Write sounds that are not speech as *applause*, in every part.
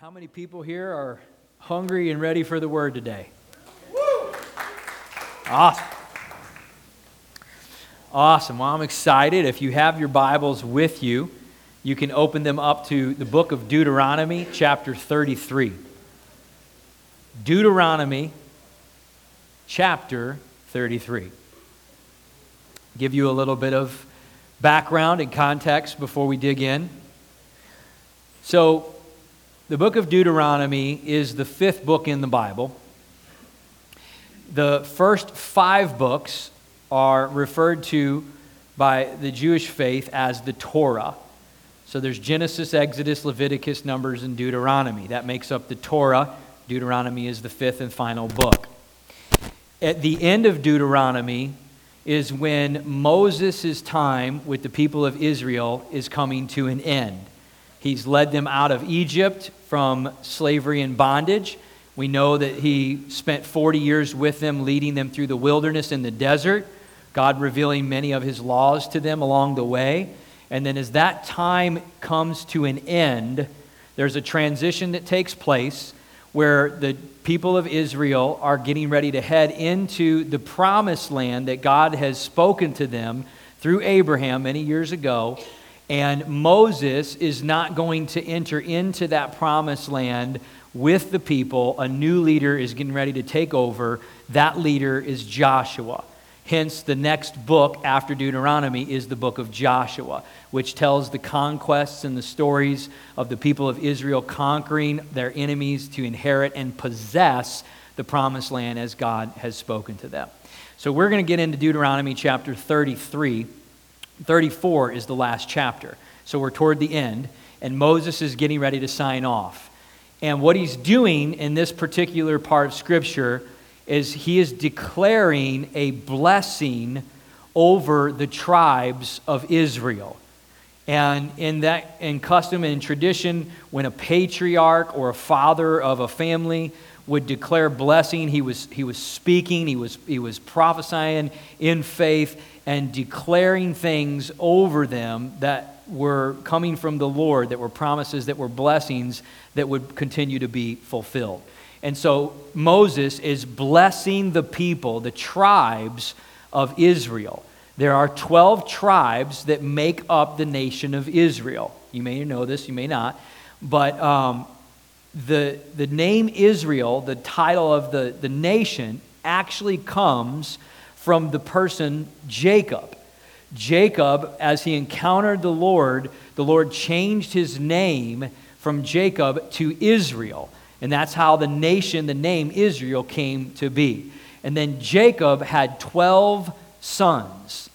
How many people here are hungry and ready for the word today? Awesome. Awesome. Well, I'm excited. If you have your Bibles with you, you can open them up to the book of Deuteronomy, chapter 33. Deuteronomy, chapter 33. Give you a little bit of background and context before we dig in. So, the book of Deuteronomy is the fifth book in the Bible. The first five books are referred to by the Jewish faith as the Torah. So there's Genesis, Exodus, Leviticus, Numbers, and Deuteronomy. That makes up the Torah. Deuteronomy is the fifth and final book. At the end of Deuteronomy is when Moses' time with the people of Israel is coming to an end. He's led them out of Egypt from slavery and bondage. We know that he spent 40 years with them, leading them through the wilderness and the desert, God revealing many of his laws to them along the way. And then, as that time comes to an end, there's a transition that takes place where the people of Israel are getting ready to head into the promised land that God has spoken to them through Abraham many years ago. And Moses is not going to enter into that promised land with the people. A new leader is getting ready to take over. That leader is Joshua. Hence, the next book after Deuteronomy is the book of Joshua, which tells the conquests and the stories of the people of Israel conquering their enemies to inherit and possess the promised land as God has spoken to them. So, we're going to get into Deuteronomy chapter 33 34 is the last chapter. So we're toward the end, and Moses is getting ready to sign off. And what he's doing in this particular part of Scripture is he is declaring a blessing over the tribes of Israel. And in that in custom and tradition, when a patriarch or a father of a family would declare blessing, he was, he was speaking, he was, he was prophesying in faith, and declaring things over them that were coming from the Lord, that were promises, that were blessings that would continue to be fulfilled. And so Moses is blessing the people, the tribes of Israel. There are 12 tribes that make up the nation of Israel. You may know this, you may not. But um, the, the name Israel, the title of the, the nation, actually comes from the person Jacob. Jacob, as he encountered the Lord, the Lord changed his name from Jacob to Israel. And that's how the nation, the name Israel, came to be. And then Jacob had 12 sons.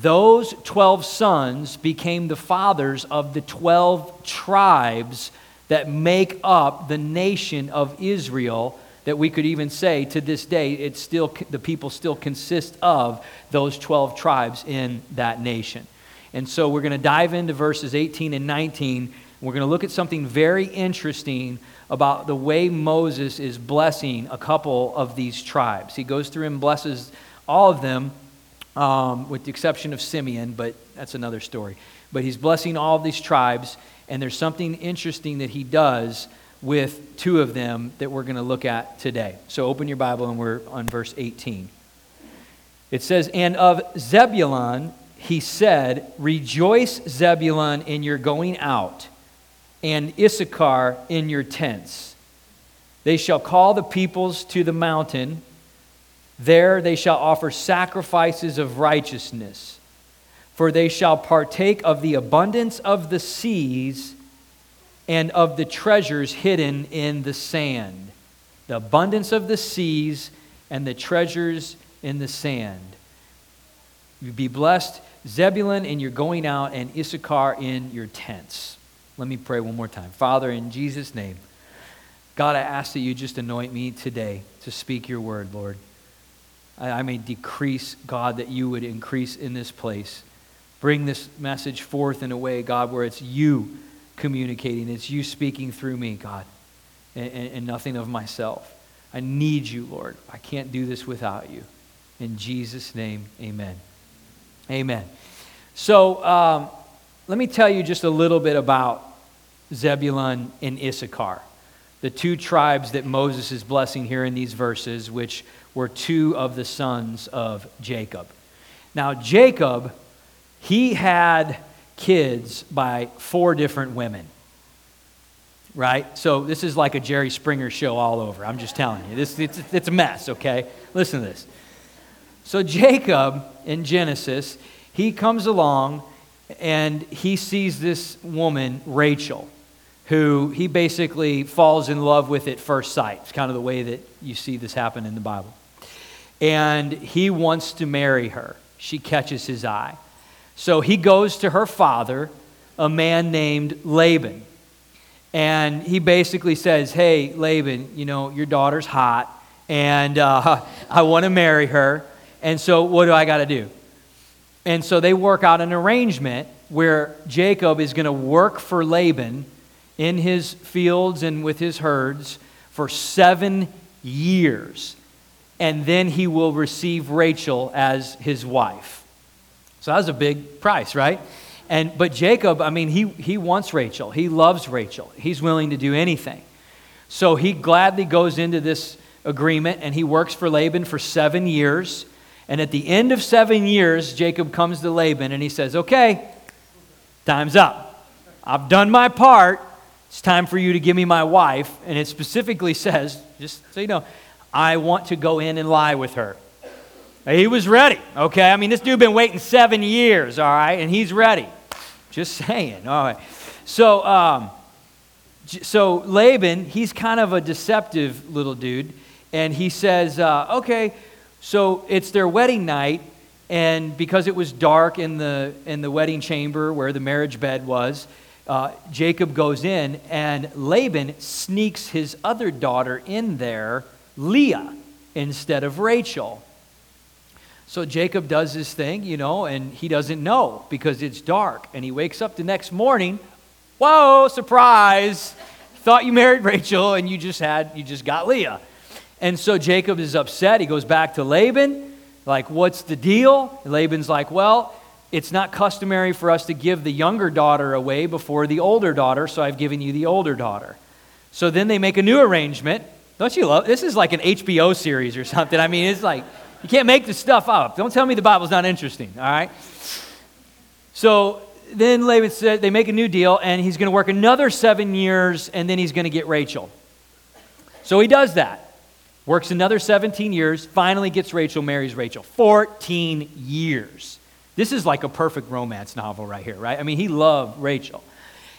Those 12 sons became the fathers of the 12 tribes that make up the nation of Israel that we could even say to this day it's still the people still consist of those 12 tribes in that nation. And so we're going to dive into verses 18 and 19 we're going to look at something very interesting about the way moses is blessing a couple of these tribes. He goes through and blesses all of them um, with the exception of simeon but that's another story. But he's blessing all of these tribes and there's something interesting that he does with two of them that we're going to look at today. So open your Bible and we're on verse 18. It says, And of Zebulun he said, Rejoice, Zebulun, in your going out, and Issachar in your tents. They shall call the peoples to the mountain. There they shall offer sacrifices of righteousness, for they shall partake of the abundance of the seas and of the treasures hidden in the sand. The abundance of the seas and the treasures in the sand. You be blessed, Zebulun, in your going out, and Issachar in your tents. Let me pray one more time. Father, in Jesus' name, God, I ask that you just anoint me today to speak your word, Lord. I, I may decrease, God, that you would increase in this place. Bring this message forth in a way, God, where it's you communicating. It's you speaking through me, God, and, and, nothing of myself. I need you, Lord. I can't do this without you. In Jesus' name, amen. Amen. So um, let me tell you just a little bit about Zebulun and Issachar. the two tribes that Moses is blessing here in these verses, which were two of the sons of Jacob. Now, Jacob, he had kids by four different women. Right? So this is like a Jerry Springer show all over. I'm just telling you. This, it's, it's a mess, okay? Listen to this. So Jacob in Genesis, he comes along and he sees this woman, Rachel, who he basically falls in love with at first sight. It's kind of the way that you see this happen in the Bible. And he wants to marry her. She catches his eye. So he goes to her father, a man named Laban. And he basically says, Hey, Laban, you know, your daughter's hot, and uh, *laughs* I want to marry her. And so, what do I got to do? And so they work out an arrangement where Jacob is going to work for Laban in his fields and with his herds for seven years. And then he will receive Rachel as his wife. So that was a big price, right? And, but Jacob, I mean, he, he wants Rachel. He loves Rachel. He's willing to do anything. So he gladly goes into this agreement and he works for Laban for seven years. And at the end of seven years, Jacob comes to Laban and he says, Okay, time's up. I've done my part. It's time for you to give me my wife. And it specifically says, just so you know, I want to go in and lie with her. He was ready, okay? I mean, this dude been waiting seven years, all right, and he's ready. Just saying, all right. So, um, so Laban, he's kind of a deceptive little dude, and he says, uh, okay, so it's their wedding night, and because it was dark in the, in the wedding chamber where the marriage bed was, uh, Jacob goes in, and Laban sneaks his other daughter in there, Leah, instead of Rachel. So Jacob does his thing, you know, and he doesn't know because it's dark. And he wakes up the next morning. Whoa, surprise! Thought you married Rachel and you just had, you just got Leah. And so Jacob is upset. He goes back to Laban, like, what's the deal? And Laban's like, well, it's not customary for us to give the younger daughter away before the older daughter, so I've given you the older daughter. So then they make a new arrangement. Don't you love this? Is like an HBO series or something. I mean, it's like you can't make this stuff up. Don't tell me the Bible's not interesting, all right? So then Laban said they make a new deal, and he's going to work another seven years, and then he's going to get Rachel. So he does that. Works another 17 years, finally gets Rachel, marries Rachel. 14 years. This is like a perfect romance novel right here, right? I mean, he loved Rachel.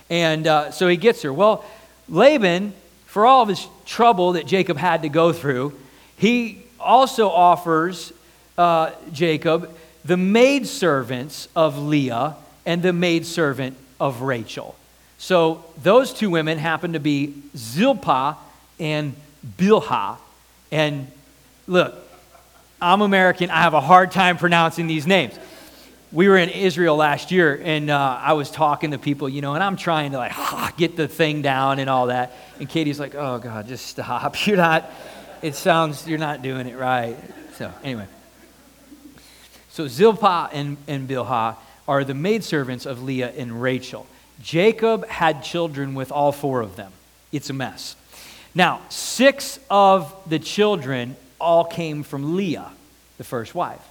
And uh, so he gets her. Well, Laban, for all of his trouble that Jacob had to go through, he also offers uh, Jacob the maidservants of Leah and the maidservant of Rachel. So those two women happen to be Zilpah and Bilhah. And look, I'm American. I have a hard time pronouncing these names. We were in Israel last year, and uh, I was talking to people, you know, and I'm trying to like *laughs* get the thing down and all that. And Katie's like, "Oh God, just stop! *laughs* You're not." It sounds you're not doing it right. So, anyway. So, Zilpah and, and Bilhah are the maidservants of Leah and Rachel. Jacob had children with all four of them. It's a mess. Now, six of the children all came from Leah, the first wife.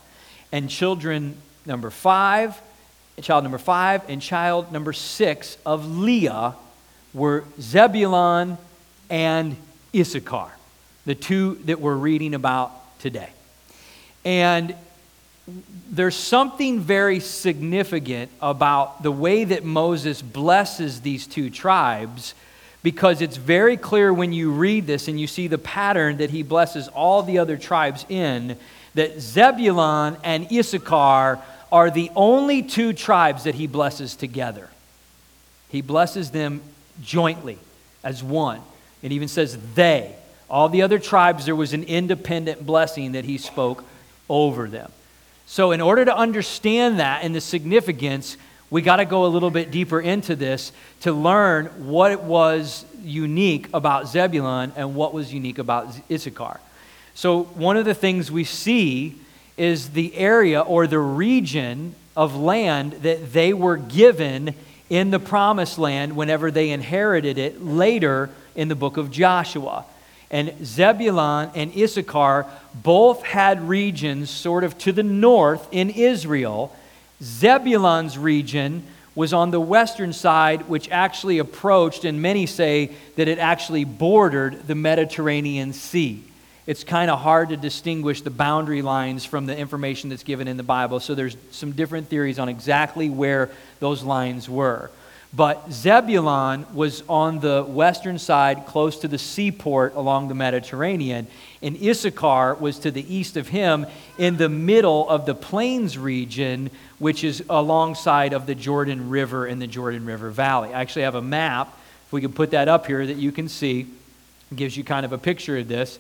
And children number five, child number five, and child number six of Leah were Zebulun and Issachar the two that we're reading about today. And there's something very significant about the way that Moses blesses these two tribes because it's very clear when you read this and you see the pattern that he blesses all the other tribes in that Zebulun and Issachar are the only two tribes that he blesses together. He blesses them jointly as one. It even says they. All the other tribes, there was an independent blessing that he spoke over them. So, in order to understand that and the significance, we got to go a little bit deeper into this to learn what it was unique about Zebulun and what was unique about Issachar. So, one of the things we see is the area or the region of land that they were given in the promised land whenever they inherited it later in the book of Joshua. And Zebulun and Issachar both had regions sort of to the north in Israel. Zebulun's region was on the western side, which actually approached, and many say that it actually bordered the Mediterranean Sea. It's kind of hard to distinguish the boundary lines from the information that's given in the Bible, so there's some different theories on exactly where those lines were. But Zebulun was on the western side, close to the seaport along the Mediterranean, and Issachar was to the east of him in the middle of the plains region, which is alongside of the Jordan River and the Jordan River Valley. I actually have a map, if we can put that up here, that you can see. It gives you kind of a picture of this.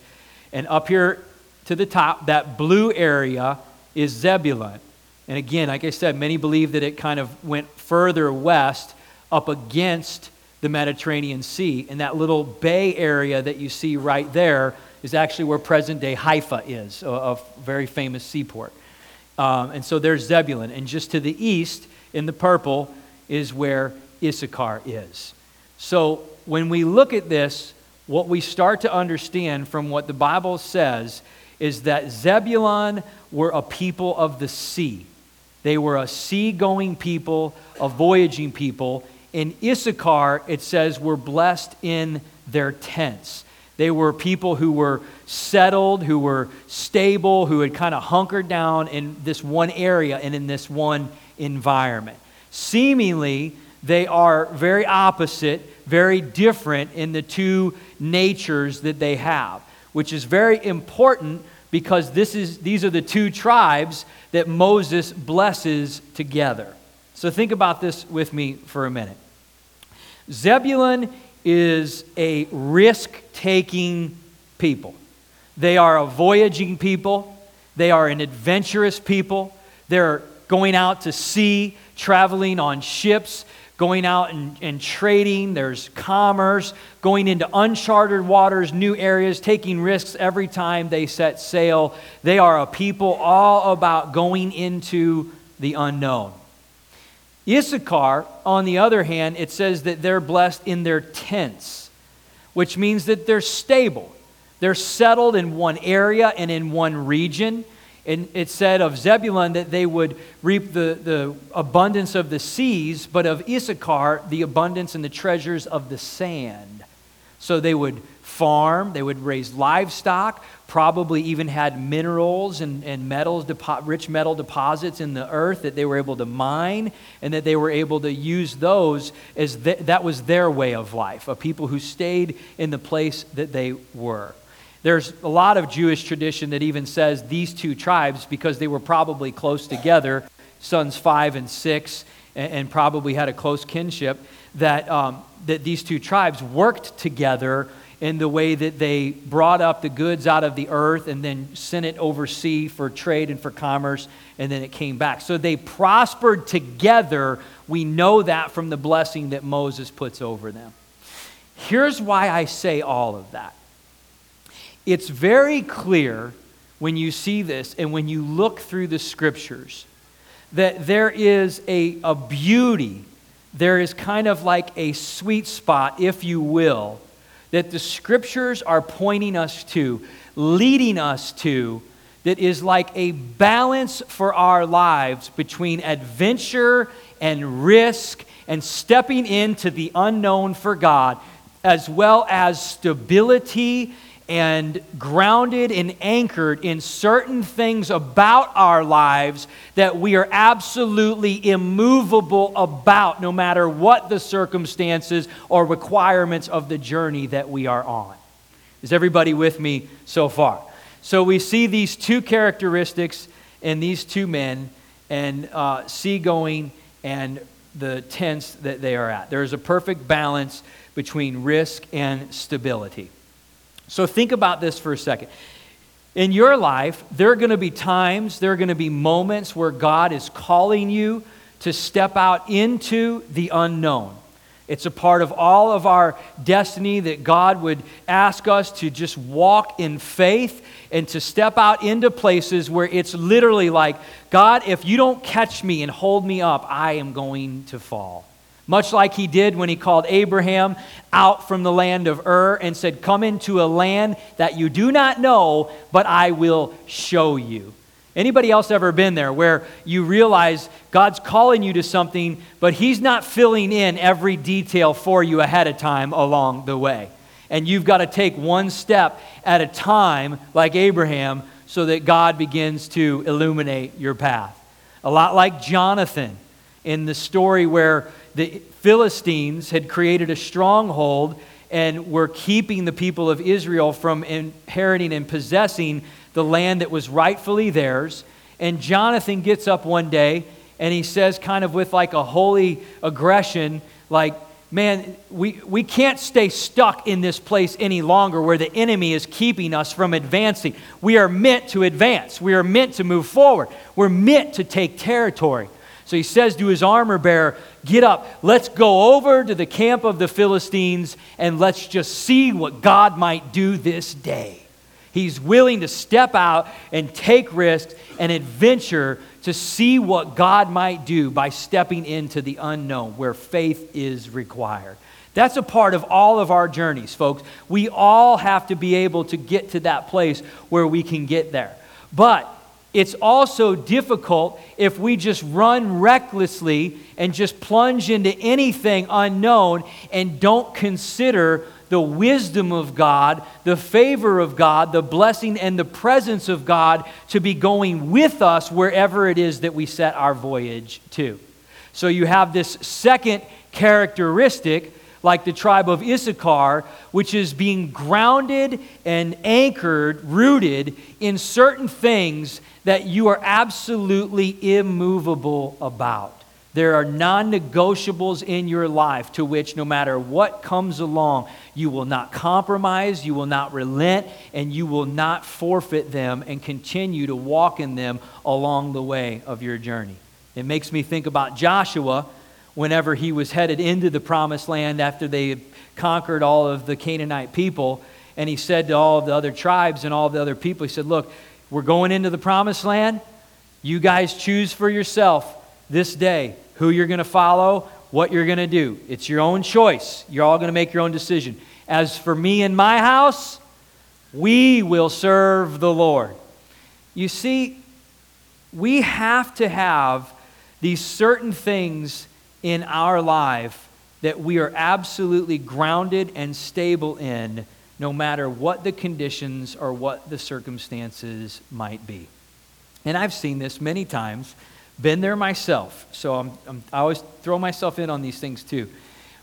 And up here to the top, that blue area is Zebulun. And again, like I said, many believe that it kind of went further west up against the Mediterranean Sea. And that little bay area that you see right there is actually where present day Haifa is, a, a very famous seaport. Um, and so there's Zebulun. And just to the east, in the purple, is where Issachar is. So when we look at this, what we start to understand from what the Bible says is that Zebulun were a people of the sea. They were a sea-going people, a voyaging people, in Issachar, it says, were blessed in their tents. They were people who were settled, who were stable, who had kind of hunkered down in this one area and in this one environment. Seemingly, they are very opposite, very different in the two natures that they have, which is very important because this is, these are the two tribes that Moses blesses together. So think about this with me for a minute. Zebulun is a risk taking people. They are a voyaging people, they are an adventurous people. They're going out to sea, traveling on ships, going out and, and, trading. There's commerce, going into uncharted waters, new areas, taking risks every time they set sail. They are a people all about going into the unknown. Issachar, on the other hand, it says that they're blessed in their tents, which means that they're stable. They're settled in one area and in one region. And it said of Zebulun that they would reap the, the abundance of the seas, but of Issachar, the abundance and the treasures of the sand. So they would farm, they would raise livestock, probably even had minerals and, and metals, depo- rich metal deposits in the earth that they were able to mine and that they were able to use those as th- that was their way of life, of people who stayed in the place that they were. There's a lot of Jewish tradition that even says these two tribes, because they were probably close together, sons five and six, and, and probably had a close kinship, that, um, that these two tribes worked together in the way that they brought up the goods out of the earth and then sent it overseas for trade and for commerce, and then it came back. So they prospered together. We know that from the blessing that Moses puts over them. Here's why I say all of that it's very clear when you see this and when you look through the scriptures that there is a, a beauty, there is kind of like a sweet spot, if you will that the scriptures are pointing us to, leading us to, that is like a balance for our lives between adventure and risk and stepping into the unknown for God, as well as stability and grounded and anchored in certain things about our lives that we are absolutely immovable about, no matter what the circumstances or requirements of the journey that we are on. Is everybody with me so far? So we see these two characteristics in these two men and uh, seagoing and the tents that they are at. There is a perfect balance between risk and stability. So think about this for a second. In your life, there are going to be times, there are going to be moments where God is calling you to step out into the unknown. It's a part of all of our destiny that God would ask us to just walk in faith and to step out into places where it's literally like, God, if you don't catch me and hold me up, I am going to fall. Much like he did when he called Abraham out from the land of Ur and said, Come into a land that you do not know, but I will show you. Anybody else ever been there where you realize God's calling you to something, but He's not filling in every detail for you ahead of time along the way? And you've got to take one step at a time, like Abraham, so that God begins to illuminate your path. A lot like Jonathan in the story where the Philistines had created a stronghold and were keeping the people of Israel from inheriting and possessing the land that was rightfully theirs. And Jonathan gets up one day and he says, kind of with like a holy aggression, like, man, we, we can't stay stuck in this place any longer where the enemy is keeping us from advancing. We are meant to advance, we are meant to move forward, we're meant to take territory. So he says to his armor bearer, Get up, let's go over to the camp of the Philistines and let's just see what God might do this day. He's willing to step out and take risks and adventure to see what God might do by stepping into the unknown where faith is required. That's a part of all of our journeys, folks. We all have to be able to get to that place where we can get there. But it's also difficult if we just run recklessly and just plunge into anything unknown and don't consider the wisdom of God, the favor of God, the blessing and the presence of God to be going with us wherever it is that we set our voyage to. So you have this second characteristic like the tribe of Issachar, which is being grounded and anchored, rooted in certain things that you are absolutely immovable about. There are non negotiables in your life to which, no matter what comes along, you will not compromise, you will not relent, and you will not forfeit them and continue to walk in them along the way of your journey. It makes me think about Joshua whenever he was headed into the promised land after they had conquered all of the Canaanite people. And he said to all of the other tribes and all of the other people, he said, Look, we're going into the promised land. You guys choose for yourself this day who you're going to follow, what you're going to do. It's your own choice. You're all going to make your own decision. As for me and my house, we will serve the Lord. You see, we have to have these certain things in our life that we are absolutely grounded and stable in, no matter what the conditions or what the circumstances might be. And I've seen this many times, been there myself. So I'm, I'm, i always throw myself in on these things too.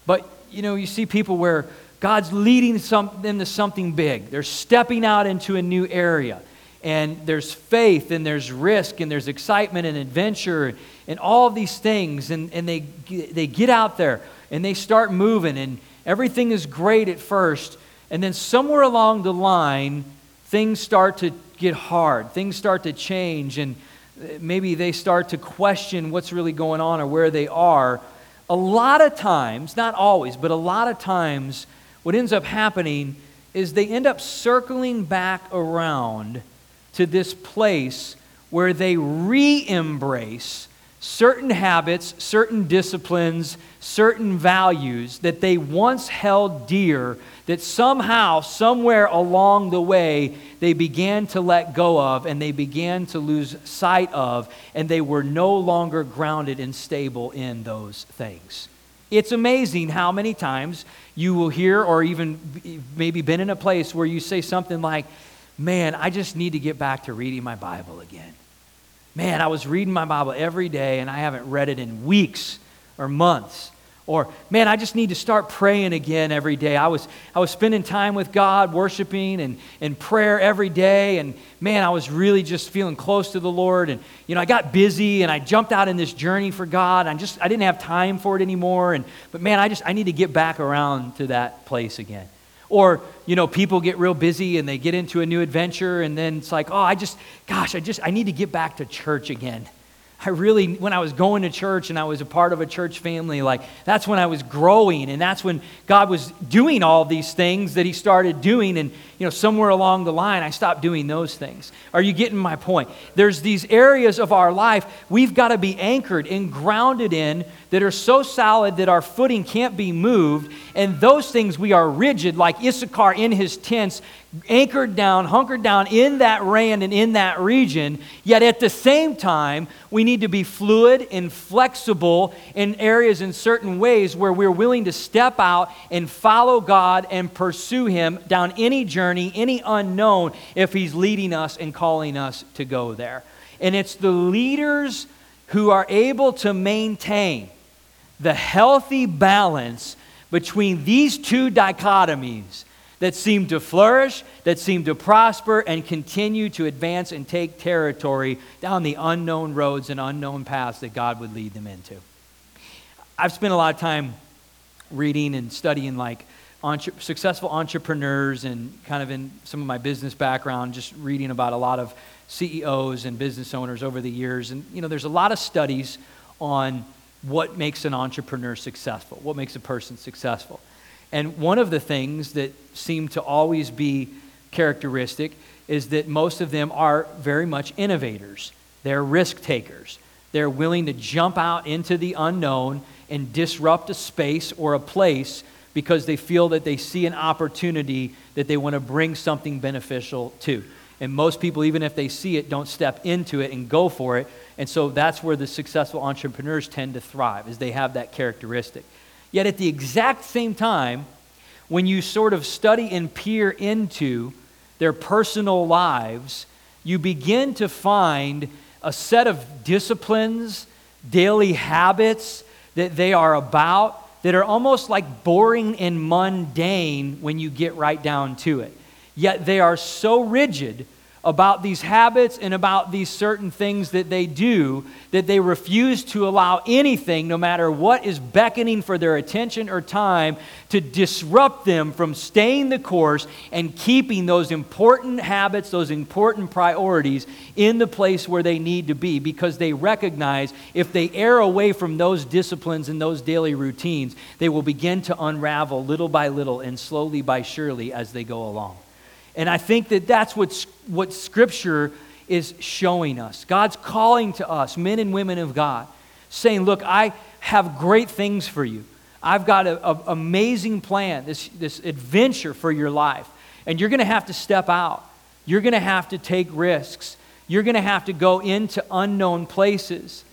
But, you know, you see people where God's leading some, them to something big, they're stepping out into a new area and there's faith and there's risk and there's excitement and adventure and all these things. And, and they, they get out there and they start moving and everything is great at first. And then somewhere along the line things start to get hard. Things start to change and maybe they start to question what's really going on or where they are. A lot of times not always but a lot of times what ends up happening is they end up circling back around to this place where they re embrace certain habits, certain disciplines, certain values that they once held dear, that somehow, somewhere along the way, they began to let go of and they began to lose sight of, and they were no longer grounded and stable in those things. It's amazing how many times you will hear, or even maybe been in a place where you say something like, man, I just need to get back to reading my Bible again. Man, I was reading my Bible every day and I haven't read it in weeks or months. Or, man, I just need to start praying again every day. I was, I was spending time with God, worshiping and, and prayer every day. And, man, I was really just feeling close to the Lord. And, you know, I got busy and I jumped out in this journey for God. I just, I didn't have time for it anymore. And, but, man, I just, I need to get back around to that place again. Or, you know, people get real busy and they get into a new adventure and then it's like, oh, I just, gosh, I just, I need to get back to church again. I really, when I was going to church and I was a part of a church family, like that's when I was growing and that's when God was doing all these things that He started doing. And, you know, somewhere along the line, I stopped doing those things. Are you getting my point? There's these areas of our life we've got to be anchored and grounded in that are so solid that our footing can't be moved. And those things we are rigid, like Issachar in his tents, anchored down, hunkered down in that land and in that region. Yet at the same time, we need to be fluid and flexible in areas in certain ways where we're willing to step out and follow God and pursue Him down any journey, any unknown, if He's leading us and calling us to go there. And it's the leaders who are able to maintain the healthy balance between these two dichotomies that seem to flourish, that seem to prosper, and continue to advance and take territory down the unknown roads and unknown paths that God would lead them into. I've spent a lot of time reading and studying like entre- successful entrepreneurs and kind of in some of my business background, just reading about a lot of CEOs and business owners over the years. And, you know, there's a lot of studies on what makes an entrepreneur successful, what makes a person successful. And one of the things that seem to always be characteristic is that most of them are very much innovators. They're risk takers. They're willing to jump out into the unknown and disrupt a space or a place because they feel that they see an opportunity that they want to bring something beneficial to. And most people, even if they see it, don't step into it and go for it. And so that's where the successful entrepreneurs tend to thrive, is they have that characteristic. Yet at the exact same time, when you sort of study and peer into their personal lives, you begin to find a set of disciplines, daily habits that they are about that are almost like boring and mundane when you get right down to it. Yet they are so rigid about these habits and about these certain things that they do that they refuse to allow anything, no matter what is beckoning for their attention or time, to disrupt them from staying the course and keeping those important habits, those important priorities in the place where they need to be because they recognize if they err away from those disciplines and those daily routines, they will begin to unravel little by little and slowly by surely as they go along. And I think that that's what, what Scripture is showing us. God's calling to us, men and women of God, saying, Look, I have great things for you. I've got an amazing plan, this, this adventure for your life. And you're going to have to step out. You're going to have to take risks. You're going to have to go into unknown places.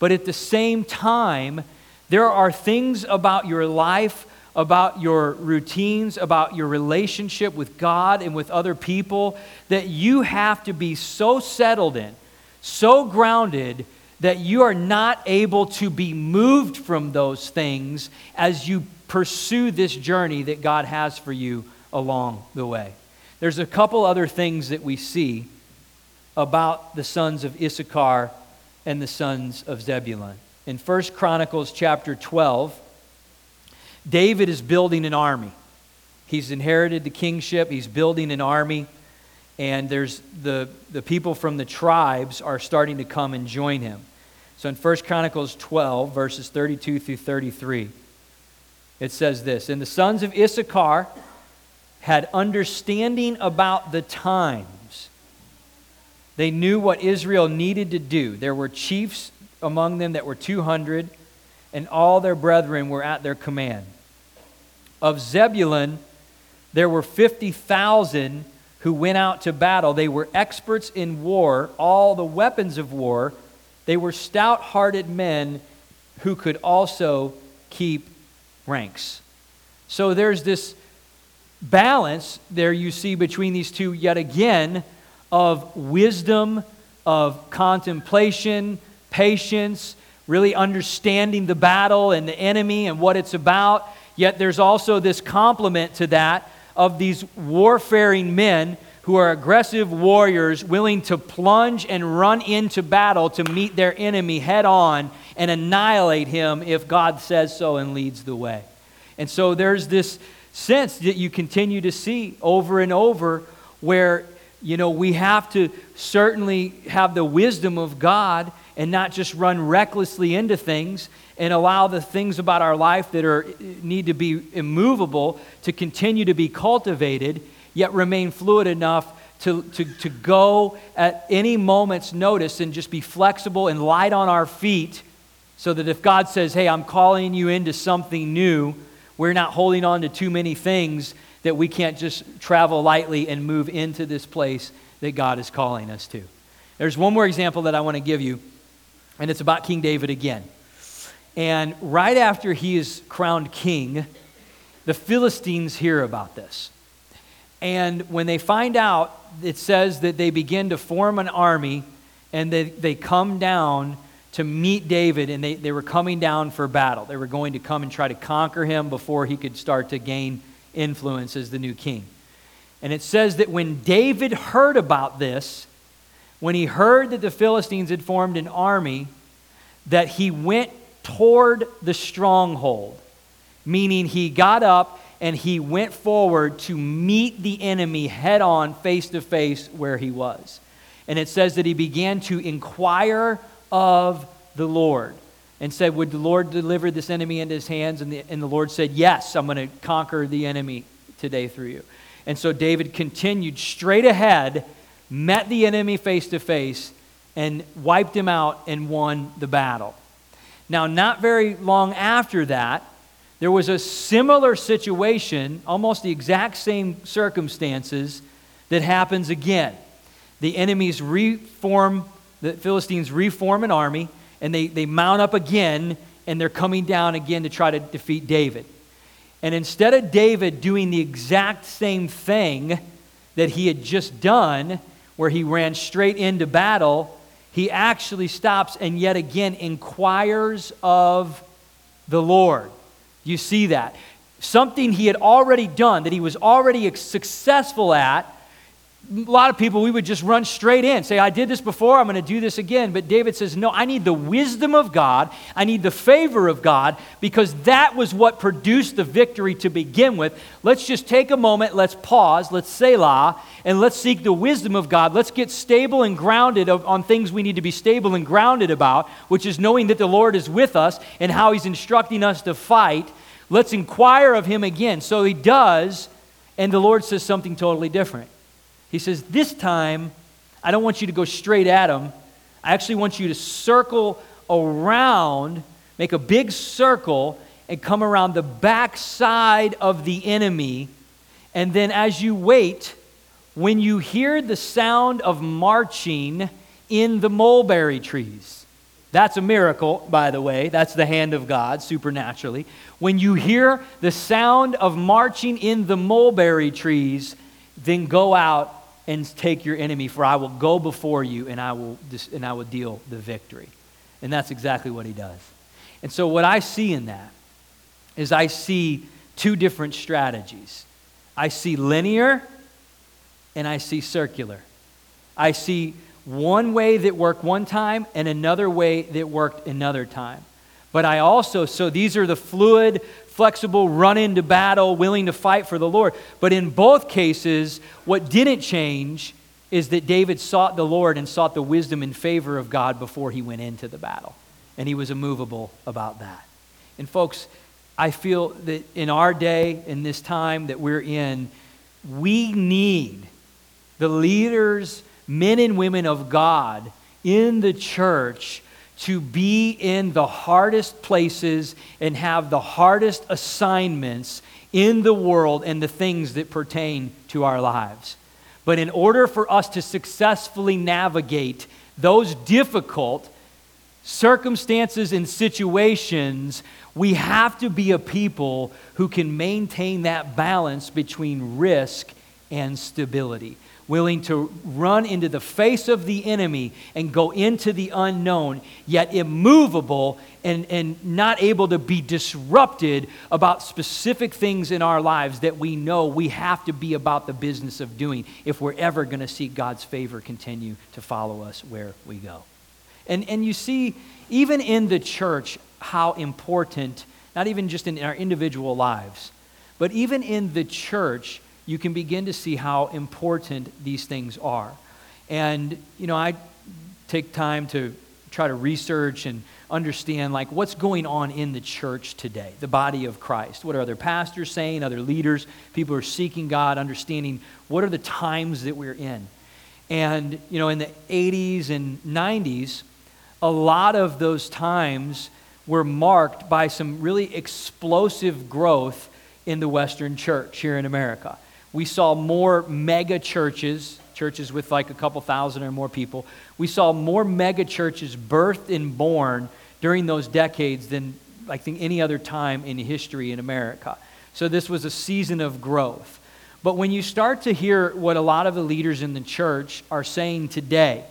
But at the same time, there are things about your life about your routines, about your relationship with God and with other people that you have to be so settled in, so grounded that you are not able to be moved from those things as you pursue this journey that God has for you along the way. There's a couple other things that we see about the sons of Issachar and the sons of Zebulun. In 1 Chronicles chapter 12, David is building an army. He's inherited the kingship, he's building an army, and there's the, the people from the tribes are starting to come and join him. So in 1 Chronicles 12, verses 32 through 33, it says this And the sons of Issachar had understanding about the times. They knew what Israel needed to do. There were chiefs among them that were 200 and all their brethren were at their command. Of Zebulun, there were 50,000 who went out to battle. They were experts in war, all the weapons of war. They were stout hearted men who could also keep ranks. So there's this balance there you see between these two, yet again, of wisdom, of contemplation, patience, really understanding the battle and the enemy and what it's about. Yet there's also this complement to that of these warfaring men who are aggressive warriors willing to plunge and run into battle to meet their enemy head on and annihilate him if God says so and leads the way. And so there's this sense that you continue to see over and over where you know we have to certainly have the wisdom of God and not just run recklessly into things and allow the things about our life that are need to be immovable to continue to be cultivated, yet remain fluid enough to, to, to go at any moment's notice and just be flexible and light on our feet so that if God says, Hey, I'm calling you into something new, we're not holding on to too many things that we can't just travel lightly and move into this place that God is calling us to. There's one more example that I want to give you, and it's about King David again. And right after he is crowned king, the Philistines hear about this. And when they find out, it says that they begin to form an army and they, they come down to meet David, and they, they were coming down for battle. They were going to come and try to conquer him before he could start to gain influence as the new king. And it says that when David heard about this, when he heard that the Philistines had formed an army, that he went toward the stronghold, meaning he got up and he went forward to meet the enemy head on, face to face, where he was. And it says that he began to inquire of the Lord and said, Would the Lord deliver this enemy into his hands? And the, and the Lord said, Yes, I'm going to conquer the enemy today through you. And so David continued straight ahead, met the enemy face to face, and wiped him out and won the battle. Now, not very long after that, there was a similar situation, almost the exact same circumstances, that happens again. The enemies reform, the Philistines reform an army, and they, they mount up again, and they're coming down again to try to defeat David. And instead of David doing the exact same thing that he had just done, where he ran straight into battle, he actually stops and yet again inquires of the Lord. You see that. Something he had already done, that he was already successful at, a lot of people, we would just run straight in, say, I did this before, I'm going to do this again. But David says, No, I need the wisdom of God. I need the favor of God because that was what produced the victory to begin with. Let's just take a moment, let's pause, let's Selah, and let's seek the wisdom of God. Let's get stable and grounded on things we need to be stable and grounded about, which is knowing that the Lord is with us and how He's instructing us to fight. Let's inquire of Him again. So He does, and the Lord says something totally different. He says, This time, I don't want you to go straight at him. I actually want you to circle around, make a big circle, and come around the back side of the enemy. And then as you wait, when you hear the sound of marching in the mulberry trees, that's a miracle, by the way. That's the hand of God, supernaturally. When you hear the sound of marching in the mulberry trees, then go out and take your enemy, for I will go before you and I will, and I will deal the victory. And that's exactly what he does. And so, what I see in that is I see two different strategies I see linear and I see circular. I see one way that worked one time and another way that worked another time. But I also, so these are the fluid, flexible, run into battle, willing to fight for the Lord. But in both cases, what didn't change is that David sought the Lord and sought the wisdom and favor of God before he went into the battle. And he was immovable about that. And folks, I feel that in our day, in this time that we're in, we need the leaders, men and women of God in the church to be in the hardest places and have the hardest assignments in the world and the things that pertain to our lives. But in order for us to successfully navigate those difficult circumstances and situations, we have to be a people who can maintain that balance between risk and stability willing to run into the face of the enemy and go into the unknown, yet immovable and, and not able to be disrupted about specific things in our lives that we know we have to be about the business of doing if we're ever going to see God's favor continue to follow us where we go. And, and you see, even in the church, how important, not even just in our individual lives, but even in the church, you can begin to see how important these things are. And, you know, I take time to try to research and understand like what's going on in the church today, the body of Christ. What are other pastors saying, other leaders, people who are seeking God, understanding what are the times that we're in. And, you know, in the 80s and 90s, a lot of those times were marked by some really explosive growth in the Western church here in America. We saw more mega churches, churches with like a couple thousand or more people. We saw more mega churches birthed and born during those decades than I think any other time in history in America. So this was a season of growth. But when you start to hear what a lot of the leaders in the church are saying today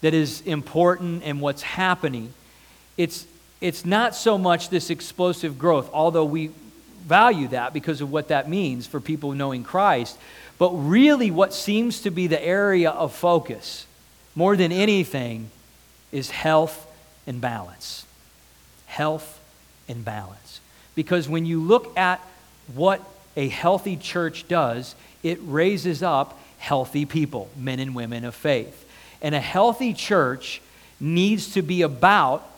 that is important and what's happening, it's, it's not so much this explosive growth, although we value that because of what that means for people knowing Christ. But really, what seems to be the area of focus more than anything is health and balance. Health and balance. Because when you look at what a healthy church does, it raises up healthy people, men and women of faith. And a healthy church needs to be about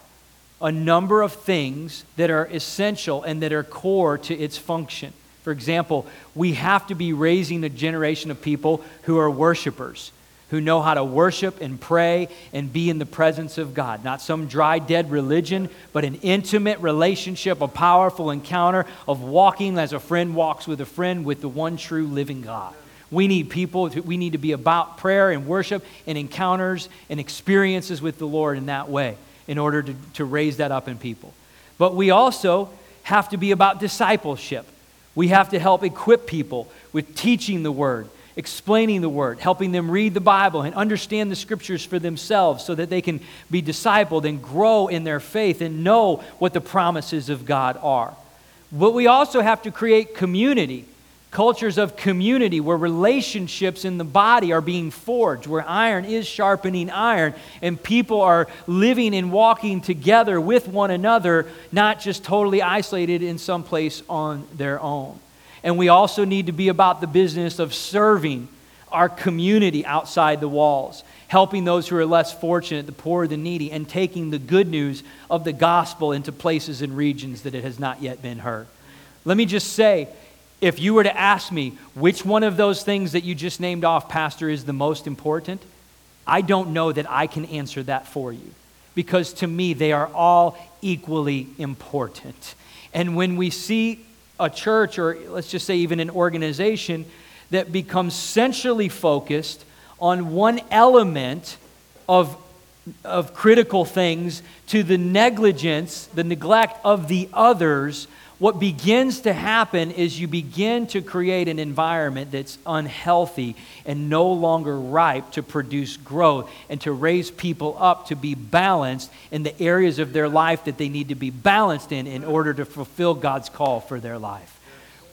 a number of things that are essential and that are core to its function. For example, we have to be raising a generation of people who are worshipers, who know how to worship and pray and be in the presence of God. Not some dry, dead religion, but an intimate relationship, a powerful encounter of walking as a friend walks with a friend with the one true living God. We need people, to, we need to be about prayer and worship and encounters and experiences with the Lord in that way in order to, to raise that up in people. But we also have to be about discipleship. We have to help equip people with teaching the Word, explaining the Word, helping them read the Bible and understand the Scriptures for themselves so that they can be discipled and grow in their faith and know what the promises of God are. But we also have to create community cultures of community where relationships in the body are being forged, where iron is sharpening iron, and people are living and walking together with one another, not just totally isolated in some place on their own. And we also need to be about the business of serving our community outside the walls, helping those who are less fortunate, the poor, the needy, and taking the good news of the gospel into places and regions that it has not yet been heard. Let me just say, if you were to ask me which one of those things that you just named off, Pastor, is the most important, I don't know that I can answer that for you. Because to me, they are all equally important. And when we see a church, or let's just say even an organization, that becomes centrally focused on one element of, of critical things to the negligence, the neglect of the others, what begins to happen is you begin to create an environment that's unhealthy and no longer ripe to produce growth and to raise people up to be balanced in the areas of their life that they need to be balanced in in order to fulfill God's call for their life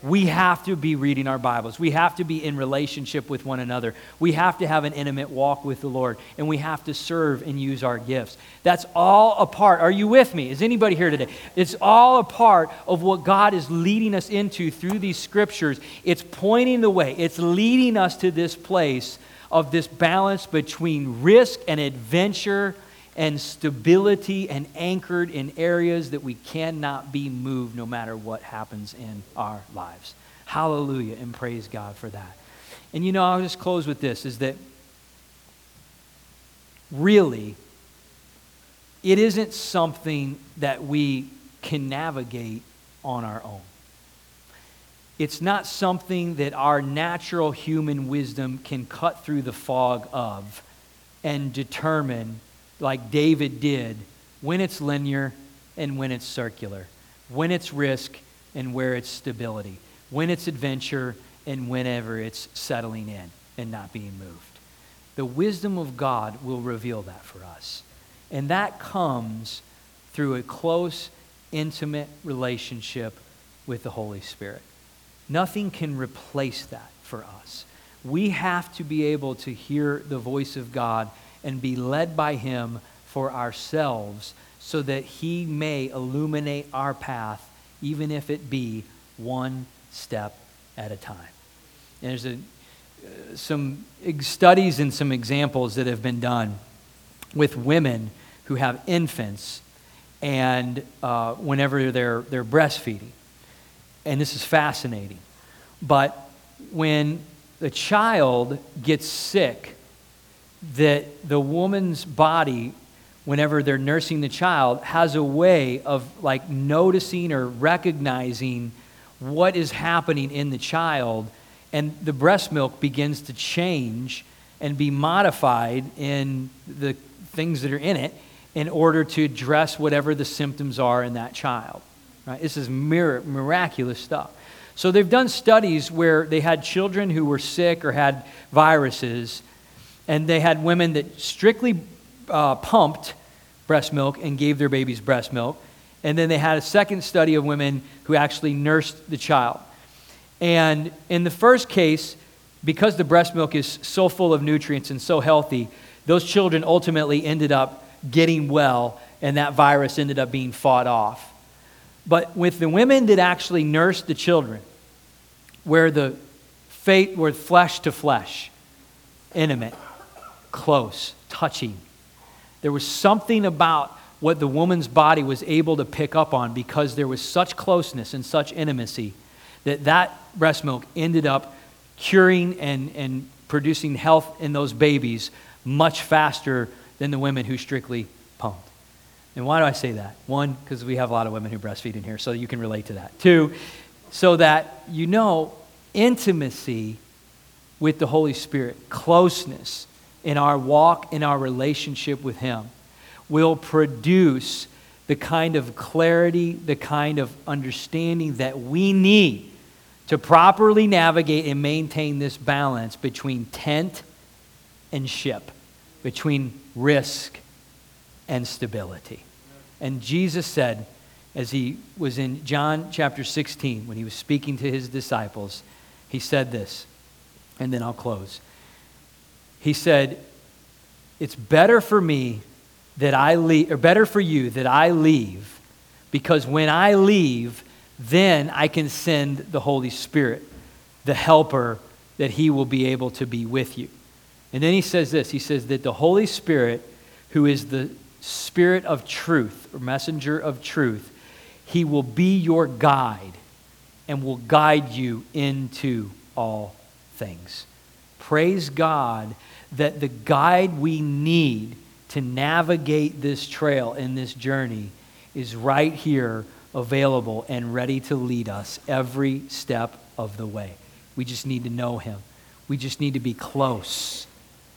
we have to be reading our Bibles. We have to be in relationship with one another. We have to have an intimate walk with the Lord. And we have to serve and use our gifts. That's all a part. Are you with me? Is anybody here today? It's all a part of what God is leading us into through these scriptures. It's pointing the way, it's leading us to this place of this balance between risk and adventure and stability and anchored in areas that we cannot be moved no matter what happens in our lives. Hallelujah and praise God for that. And you know, I'll just close with this is that really, it isn't something that we can navigate on our own. It's not something that our natural human wisdom can cut through the fog of and determine like David did, when it's linear and when it's circular, when it's risk and where it's stability, when it's adventure and whenever it's settling in and not being moved. The wisdom of God will reveal that for us. And that comes through a close, intimate relationship with the Holy Spirit. Nothing can replace that for us. We have to be able to hear the voice of God and be led by Him for ourselves so that He may illuminate our path, even if it be one step at a time. And there's a, uh, some studies and some examples that have been done with women who have infants and uh, whenever they're, they're breastfeeding. And this is fascinating. But when the child gets sick, that the woman's body, whenever they're nursing the child, has a way of like noticing or recognizing what is happening in the child, and the breast milk begins to change and be modified in the things that are in it in order to address whatever the symptoms are in that child. Right? This is mir- miraculous stuff. So they've done studies where they had children who were sick or had viruses, and they had women that strictly uh, pumped breast milk and gave their babies breast milk. And then they had a second study of women who actually nursed the child. And in the first case, because the breast milk is so full of nutrients and so healthy, those children ultimately ended up getting well, and that virus ended up being fought off. But with the women that actually nursed the children, where the fate were flesh to flesh, intimate, close, touching, there was something about what the woman's body was able to pick up on because there was such closeness and such intimacy that that breast milk ended up curing and, and producing health in those babies much faster than the women who strictly pumped. And why do I say that? One, because we have a lot of women who breastfeed in here, so you can relate to that. Two, so that you know intimacy with the Holy Spirit, closeness in our walk, in our relationship with Him, will produce the kind of clarity, the kind of understanding that we need to properly navigate and maintain this balance between tent and ship, between risk and stability. And Jesus said, as he was in John chapter 16, when he was speaking to his disciples, he said this, and then I'll close. He said, It's better for me that I leave, or better for you that I leave, because when I leave, then I can send the Holy Spirit, the helper, that he will be able to be with you. And then he says this He says that the Holy Spirit, who is the Spirit of truth, or messenger of truth, he will be your guide and will guide you into all things. Praise God that the guide we need to navigate this trail and this journey is right here available and ready to lead us every step of the way. We just need to know him. We just need to be close.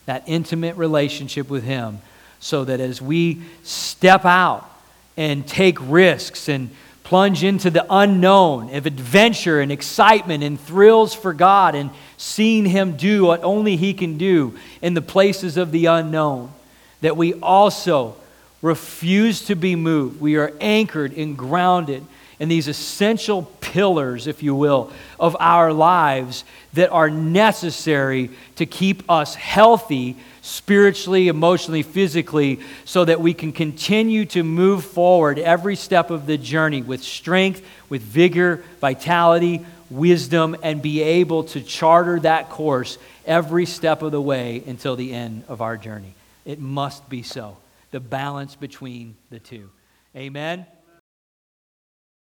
That intimate relationship with him so that as we step out and take risks and plunge into the unknown of adventure and excitement and thrills for God and seeing Him do what only He can do in the places of the unknown, that we also refuse to be moved. We are anchored and grounded in these essential pillars, if you will, of our lives that are necessary to keep us healthy spiritually, emotionally, physically, so that we can continue to move forward every step of the journey with strength, with vigor, vitality, wisdom, and be able to charter that course every step of the way until the end of our journey. It must be so. The balance between the two. Amen.